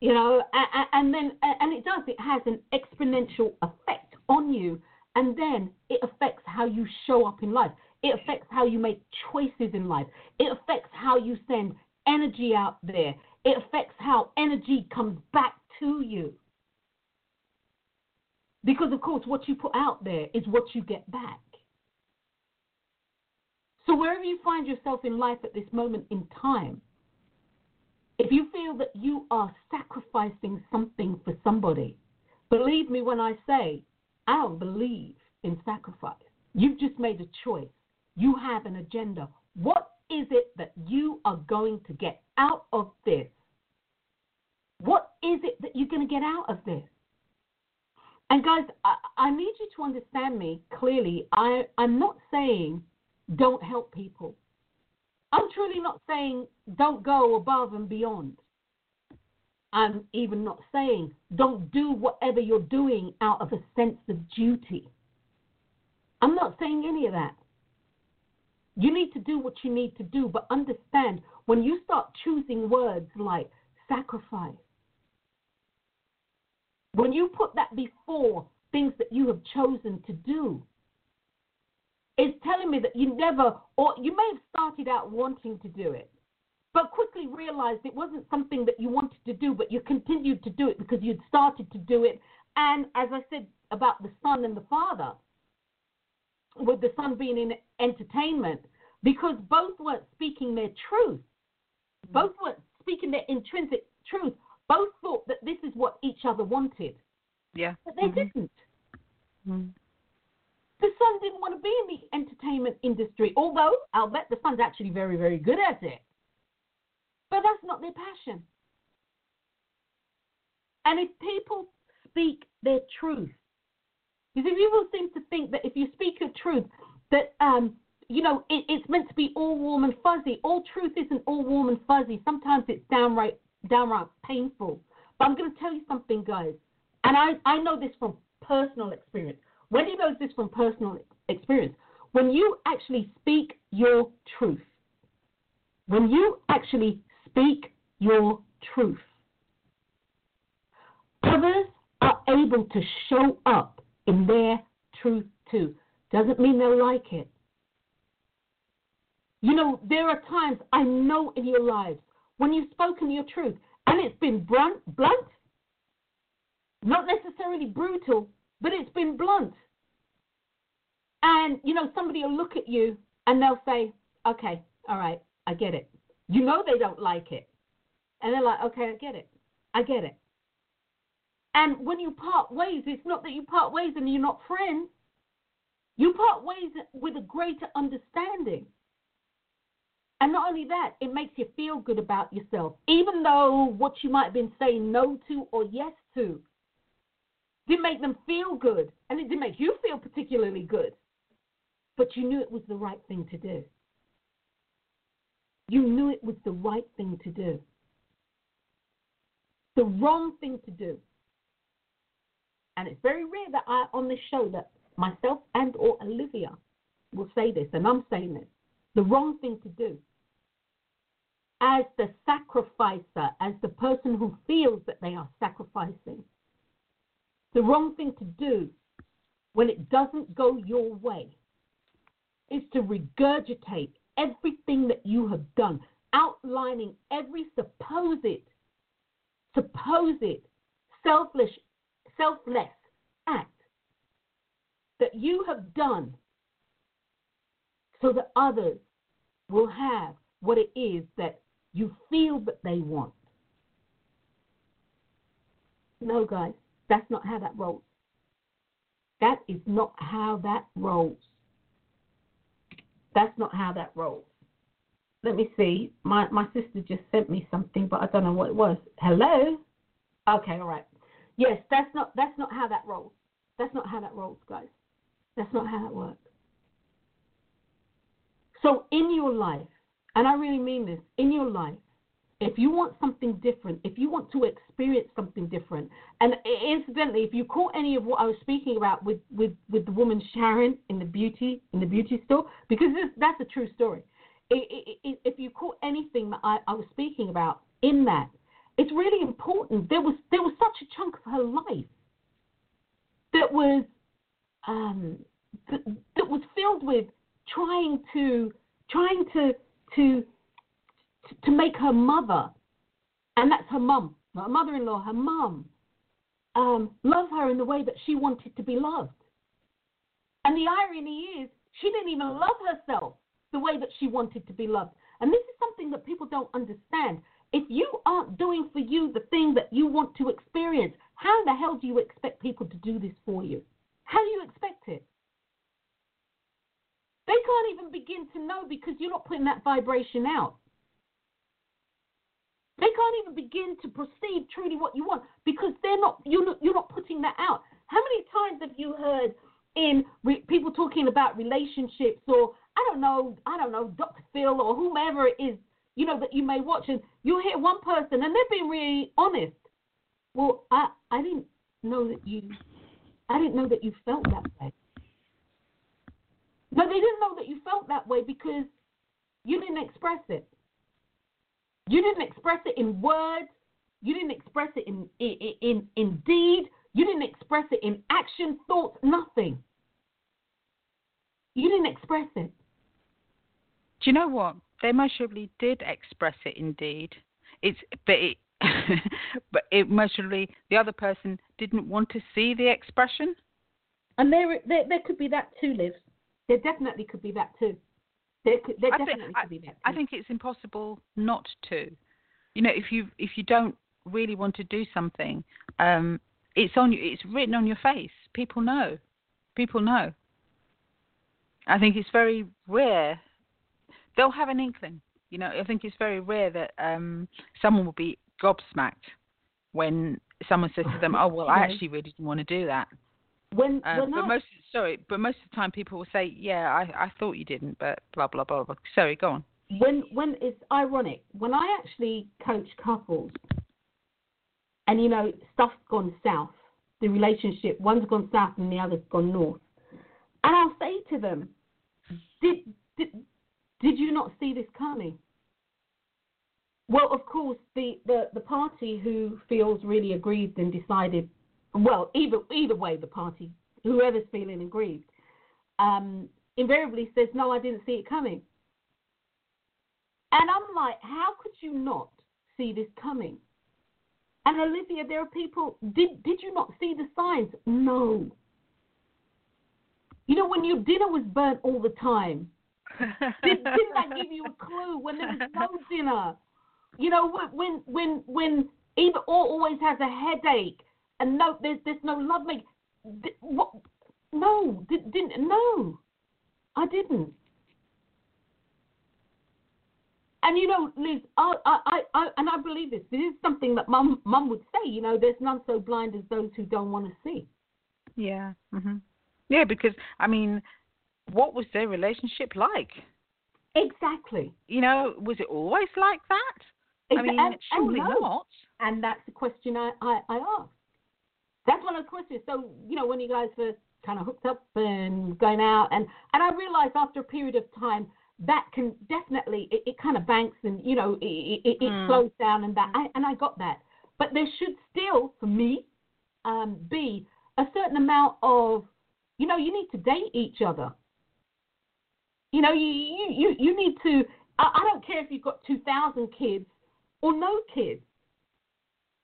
You know, and, and then and it does. It has an exponential effect on you, and then it affects how you show up in life. It affects how you make choices in life. It affects how you send energy out there. It affects how energy comes back to you. Because, of course, what you put out there is what you get back. So, wherever you find yourself in life at this moment in time, if you feel that you are sacrificing something for somebody, believe me when I say, I don't believe in sacrifice. You've just made a choice. You have an agenda. What is it that you are going to get out of this? Is it that you're going to get out of this? And guys, I, I need you to understand me clearly. I, I'm not saying don't help people. I'm truly not saying don't go above and beyond. I'm even not saying don't do whatever you're doing out of a sense of duty. I'm not saying any of that. You need to do what you need to do, but understand when you start choosing words like sacrifice, when you put that before things that you have chosen to do, it's telling me that you never, or you may have started out wanting to do it, but quickly realized it wasn't something that you wanted to do, but you continued to do it because you'd started to do it. And as I said about the son and the father, with the son being in entertainment because both weren't speaking their truth. Both weren't speaking their intrinsic truth. Both thought that this is what each other wanted. Yeah. But they mm-hmm. didn't. Mm-hmm. The son didn't want to be in the entertainment industry, although I'll bet the son's actually very, very good at it. But that's not their passion. And if people speak their truth, because people seem to think that if you speak your truth, that um, you know it, it's meant to be all warm and fuzzy. All truth isn't all warm and fuzzy. Sometimes it's downright downright painful. But I'm going to tell you something, guys, and I I know this from personal experience. Wendy knows this from personal experience. When you actually speak your truth, when you actually speak your truth, others are able to show up in their truth too. Doesn't mean they'll like it. You know, there are times I know in your lives when you've spoken your truth and it's been blunt, blunt, not necessarily brutal, but it's been blunt. And, you know, somebody will look at you and they'll say, okay, all right, I get it. You know they don't like it. And they're like, okay, I get it. I get it. And when you part ways, it's not that you part ways and you're not friends. You part ways with a greater understanding. And not only that, it makes you feel good about yourself, even though what you might have been saying no to or yes to didn't make them feel good, and it didn't make you feel particularly good. But you knew it was the right thing to do. You knew it was the right thing to do. The wrong thing to do and it's very rare that I on this show that myself and or Olivia will say this, and I'm saying this, the wrong thing to do. As the sacrificer, as the person who feels that they are sacrificing, the wrong thing to do when it doesn't go your way is to regurgitate everything that you have done, outlining every supposed, supposed selfish selfless act that you have done so that others will have what it is that you feel that they want. No, guys, that's not how that rolls. That is not how that rolls. That's not how that rolls. Let me see. My my sister just sent me something, but I don't know what it was. Hello? Okay, all right. Yes, that's not that's not how that rolls. That's not how that rolls, guys. That's not how that works. So in your life, and I really mean this, in your life, if you want something different, if you want to experience something different, and incidentally, if you caught any of what I was speaking about with with, with the woman Sharon in the beauty in the beauty store, because this, that's a true story. If you caught anything that I, I was speaking about in that, it's really important. There was there was such a chunk of her life that was um, that, that was filled with trying to trying to to to make her mother, and that's her mum, not her mother-in-law, her mum, um, love her in the way that she wanted to be loved. And the irony is, she didn't even love herself the way that she wanted to be loved. And this is something that people don't understand. If you aren't doing for you the thing that you want to experience, how the hell do you expect people to do this for you? How do you expect it? They can't even begin to know because you're not putting that vibration out. They can't even begin to perceive truly what you want because they're not you're not, you're not putting that out. How many times have you heard in re- people talking about relationships or I don't know, I don't know, Dr. Phil or whomever it is, you know, that you may watch and you'll hear one person and they're being really honest. Well, I I didn't know that you I didn't know that you felt that way. No, they didn't know that you felt that way because you didn't express it. You didn't express it in words. You didn't express it in in in, in deed. You didn't express it in action, thoughts, nothing. You didn't express it. Do you know what? They most did express it indeed. It's but it but it most the other person didn't want to see the expression. And there there, there could be that too, Liv. There definitely could be that too. There, could, there definitely think, could be that too. I think it's impossible not to. You know, if you if you don't really want to do something, um, it's on you. It's written on your face. People know. People know. I think it's very rare. They'll have an inkling. You know, I think it's very rare that um, someone will be gobsmacked when someone says to them, "Oh, well, I actually really didn't want to do that." When Um, when but I, most sorry, but most of the time people will say, "Yeah, I I thought you didn't," but blah blah blah blah. Sorry, go on. when when it's ironic when I actually coach couples, and you know stuff's gone south, the relationship one's gone south and the other's gone north, and I'll say to them, did did did you not see this coming? Well, of course, the, the, the party who feels really aggrieved and decided, well, either either way, the party, whoever's feeling aggrieved, um, invariably says, "No, I didn't see it coming." And I'm like, how could you not see this coming? And Olivia, there are people. Did did you not see the signs? No. You know when your dinner was burnt all the time. Did, didn't that give you a clue when there was no dinner? You know when when when when either or always has a headache and no there's there's no love making. Did, what? No, did, didn't no, I didn't. And you know, Liz, I, I, I, and I believe this. This is something that Mum, Mum would say. You know, there's none so blind as those who don't want to see. Yeah. hmm Yeah, because I mean, what was their relationship like? Exactly. You know, was it always like that? I mean, and- and surely no. not. And that's the question I, I, I asked. That's one of the questions. So, you know, when you guys first kind of hooked up and going out, and, and I realized after a period of time that can definitely, it, it kind of banks and, you know, it, it, it Mm. slows down and that. I, and I got that. But there should still, for me, um, be a certain amount of, you know, you need to date each other. You know, you, you, you, you need to, I, I don't care if you've got 2,000 kids or no kids.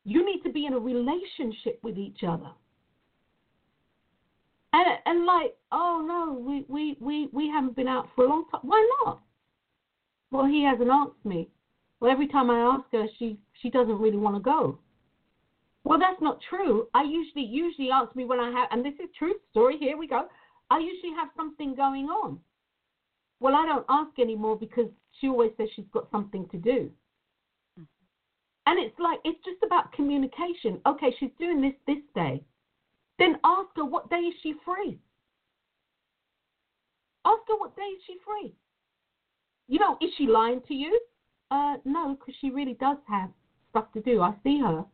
You need to be in a relationship with each other. And and like, oh no, we, we, we, we haven't been out for a long time. Why not? Well, he hasn't asked me. Well, every time I ask her, she she doesn't really want to go. Well, that's not true. I usually usually ask me when I have, and this is true story. Here we go. I usually have something going on. Well, I don't ask anymore because she always says she's got something to do. Mm. And it's like it's just about communication. Okay, she's doing this this day. Then ask her what day is she free. Ask her what day is she free. You know, is she lying to you? Uh, no, because she really does have stuff to do. I see her.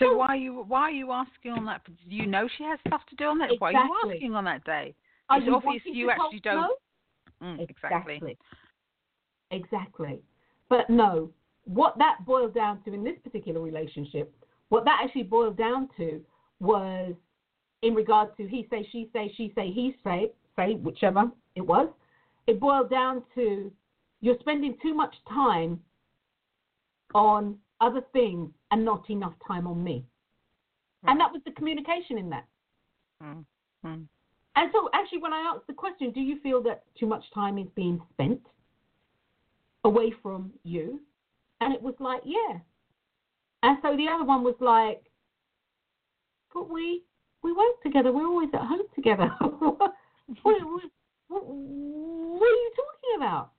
So why are you why are you asking on that? Do you know she has stuff to do on that? Why are you Exactly. asking on that day? Are It's obvious you actually don't. Mm, exactly. Exactly. Exactly. But no, what that boiled down to in this particular relationship, what that actually boiled down to was in regard to he say, she say, she say, he say, say, whichever it was, it boiled down to you're spending too much time on other things and not enough time on me. Mm. And that was the communication in that. Mm. Mm. And so, actually, when I asked the question, do you feel that too much time is being spent away from you? And it was like, yeah. And so the other one was like, but we we work together. We're always at home together. what, what, what, what, are you talking about?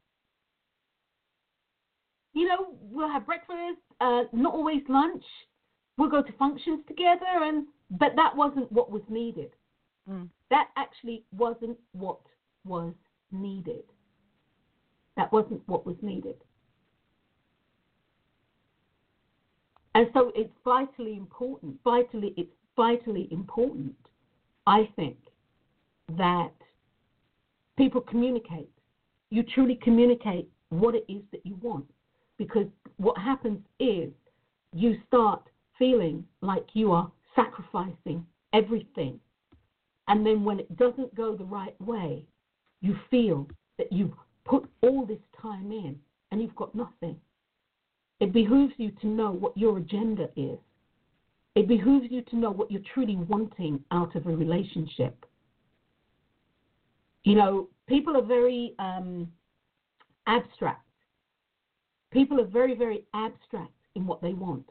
You know, we'll have breakfast, uh, not always lunch. We'll go to functions together, and but that wasn't what was needed. Mm. That actually wasn't what was needed. That wasn't what was needed. And so it's vitally important, vitally, it's vitally important, I think, that people communicate. You truly communicate what it is that you want. Because what happens is you start feeling like you are sacrificing everything. And then when it doesn't go the right way, you feel that you've put all this time in and you've got nothing. It behooves you to know what your agenda is. It behooves you to know what you're truly wanting out of a relationship. You know, people are very um, abstract. People are very, very abstract in what they want.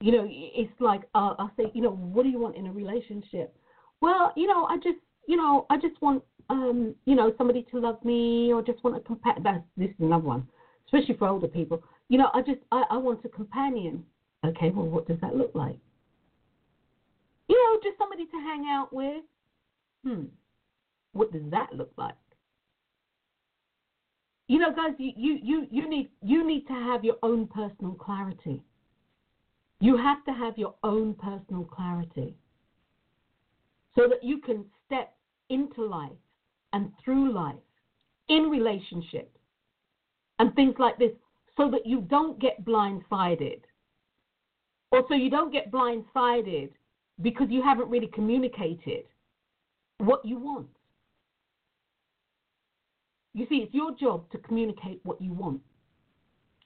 You know, it's like uh, I'll say, you know, what do you want in a relationship? Well, you know, I just, you know, I just want, um, you know, somebody to love me, or just want a companion. That's this is another one, especially for older people. You know, I just, I, I want a companion. Okay, well, what does that look like? You know, just somebody to hang out with. Hmm, what does that look like? You know, guys, you, you, you, you need you need to have your own personal clarity. You have to have your own personal clarity so that you can step into life and through life in relationships and things like this so that you don't get blindsided. Or so you don't get blindsided because you haven't really communicated what you want. You see, it's your job to communicate what you want.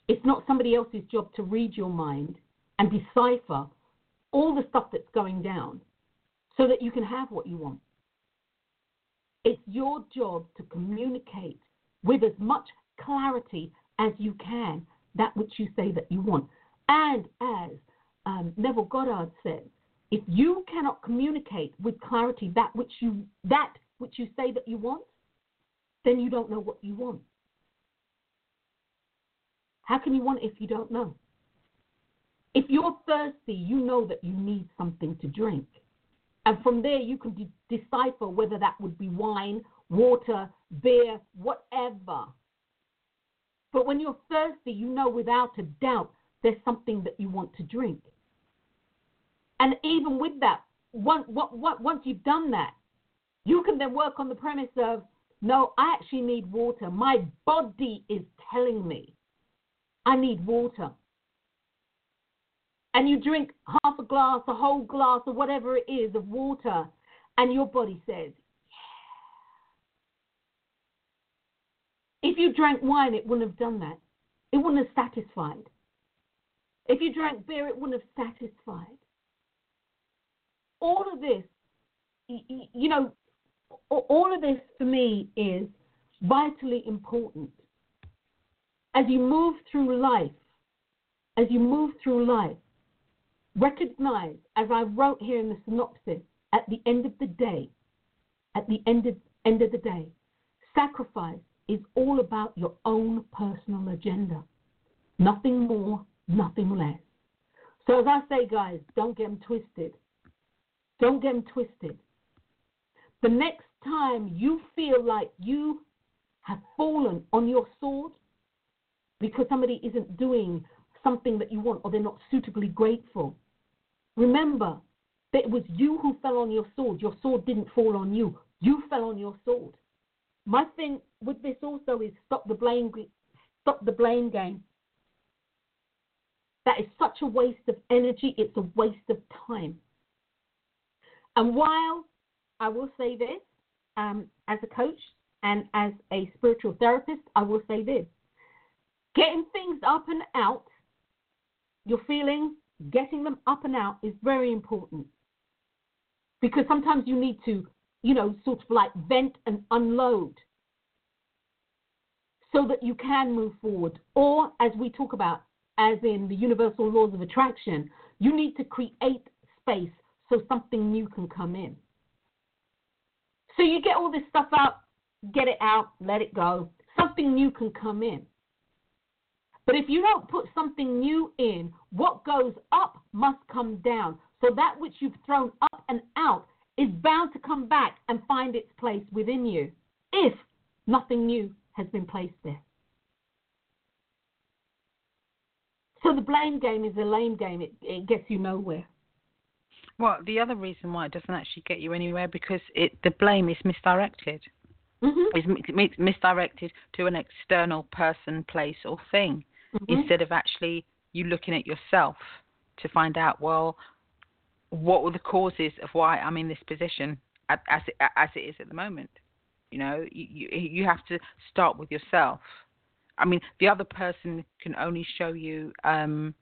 It's not somebody else's job to read your mind and decipher all the stuff that's going down so that you can have what you want. It's your job to communicate with as much clarity as you can that which you say that you want. And as um, Neville Goddard says, if you cannot communicate with clarity that which you that which you say that you want, then you don't know what you want. How can you want if you don't know? If you're thirsty, you know that you need something to drink. And from there, you can de- decipher whether that would be wine, water, beer, whatever. But when you're thirsty, you know without a doubt there's something that you want to drink. And even with that, once, once you've done that, you can then work on the premise of no, I actually need water. My body is telling me I need water and you drink half a glass, a whole glass, or whatever it is of water, and your body says, yeah. If you drank wine, it wouldn't have done that. It wouldn't have satisfied. If you drank beer, it wouldn't have satisfied. All of this, you know, all of this for me is vitally important. As you move through life, as you move through life, Recognize, as I wrote here in the synopsis, at the end of the day, at the end of, end of the day, sacrifice is all about your own personal agenda. Nothing more, nothing less. So, as I say, guys, don't get them twisted. Don't get them twisted. The next time you feel like you have fallen on your sword because somebody isn't doing something that you want or they're not suitably grateful, Remember that it was you who fell on your sword. Your sword didn't fall on you. You fell on your sword. My thing with this also is stop the blame stop the blame game. That is such a waste of energy, it's a waste of time. And while I will say this, um, as a coach and as a spiritual therapist, I will say this getting things up and out, your feelings, getting them up and out is very important. Because sometimes you need to, you know, sort of like vent and unload so that you can move forward. Or, as we talk about, as in the universal laws of attraction, you need to create space so something new can come in. So you get all this stuff out, get it out, let it go. Something new can come in. But if you don't put something new in, what goes up must come down. So that which you've thrown up and out is bound to come back and find its place within you if nothing new has been placed there. So the blame game is a lame game. It, it gets you nowhere. Well, the other reason why it doesn't actually get you anywhere because it the blame is misdirected. Mm-hmm. It's misdirected to an external person, place, or thing mm-hmm. instead of actually you looking at yourself to find out well what were the causes of why I'm in this position as it, as it is at the moment. You know, you, you you have to start with yourself. I mean, the other person can only show you um,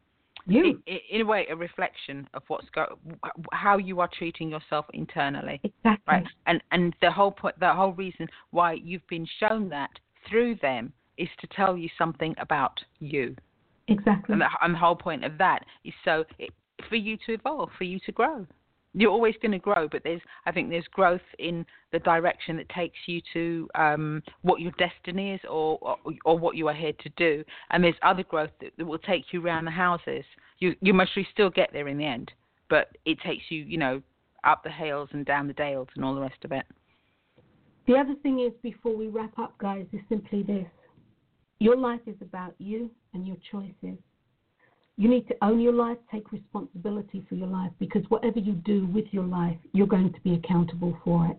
you. In, in, a way, a reflection of what's go, how you are treating yourself internally. Exactly. Right. And and the whole point, the whole reason why you've been shown that through them is to tell you something about you. Exactly. And the, and the whole point of that is so it, for you to evolve, for you to grow you're always going to grow, but there's I think there's growth in the direction that takes you to um, what your destiny is or, or, or what you are here to do, and there's other growth that, that will take you around the houses. You you must still get there in the end, but it takes you you know up the hills and down the dales and all the rest of it. The other thing is before we wrap up, guys, is simply this: your life is about you and your choices. You need to own your life, take responsibility for your life, because whatever you do with your life, you're going to be accountable for it.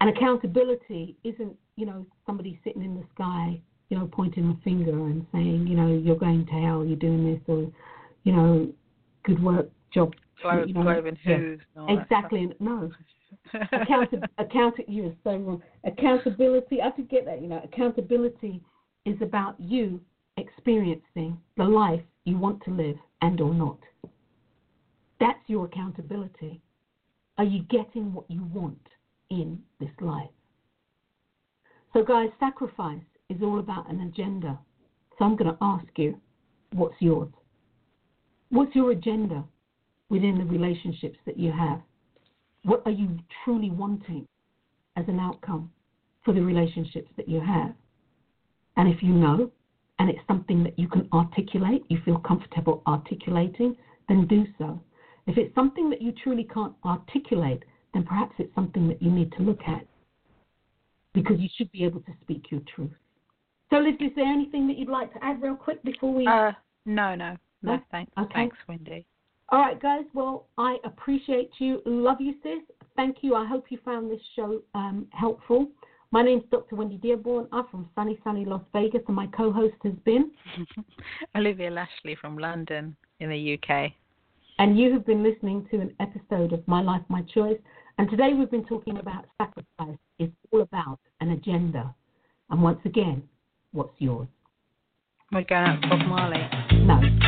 And accountability isn't, you know, somebody sitting in the sky, you know, pointing a finger and saying, you know, you're going to hell, you're doing this, or, you know, good work, job. You know, yeah. Exactly. No. Account- account- you're so wrong. Accountability, I could get that, you know, accountability is about you experiencing the life you want to live and or not. That's your accountability. Are you getting what you want in this life? So, guys, sacrifice is all about an agenda. So, I'm going to ask you, what's yours? What's your agenda within the relationships that you have? What are you truly wanting as an outcome for the relationships that you have? And if you know, and it's something that you can articulate, you feel comfortable articulating, then do so. If it's something that you truly can't articulate, then perhaps it's something that you need to look at because you should be able to speak your truth. So, Liz, is there anything that you'd like to add real quick before we? Uh, no, no, no, no? thanks. Okay. Thanks, Wendy. All right, guys. Well, I appreciate you. Love you, sis. Thank you. I hope you found this show um, helpful. My name is Dr. Wendy Dearborn. I'm from sunny, sunny Las Vegas, and my co host has been Olivia Lashley from London in the UK. And you have been listening to an episode of My Life, My Choice. And today we've been talking about sacrifice. It's all about an agenda. And once again, what's yours? We're going out to Bob Marley.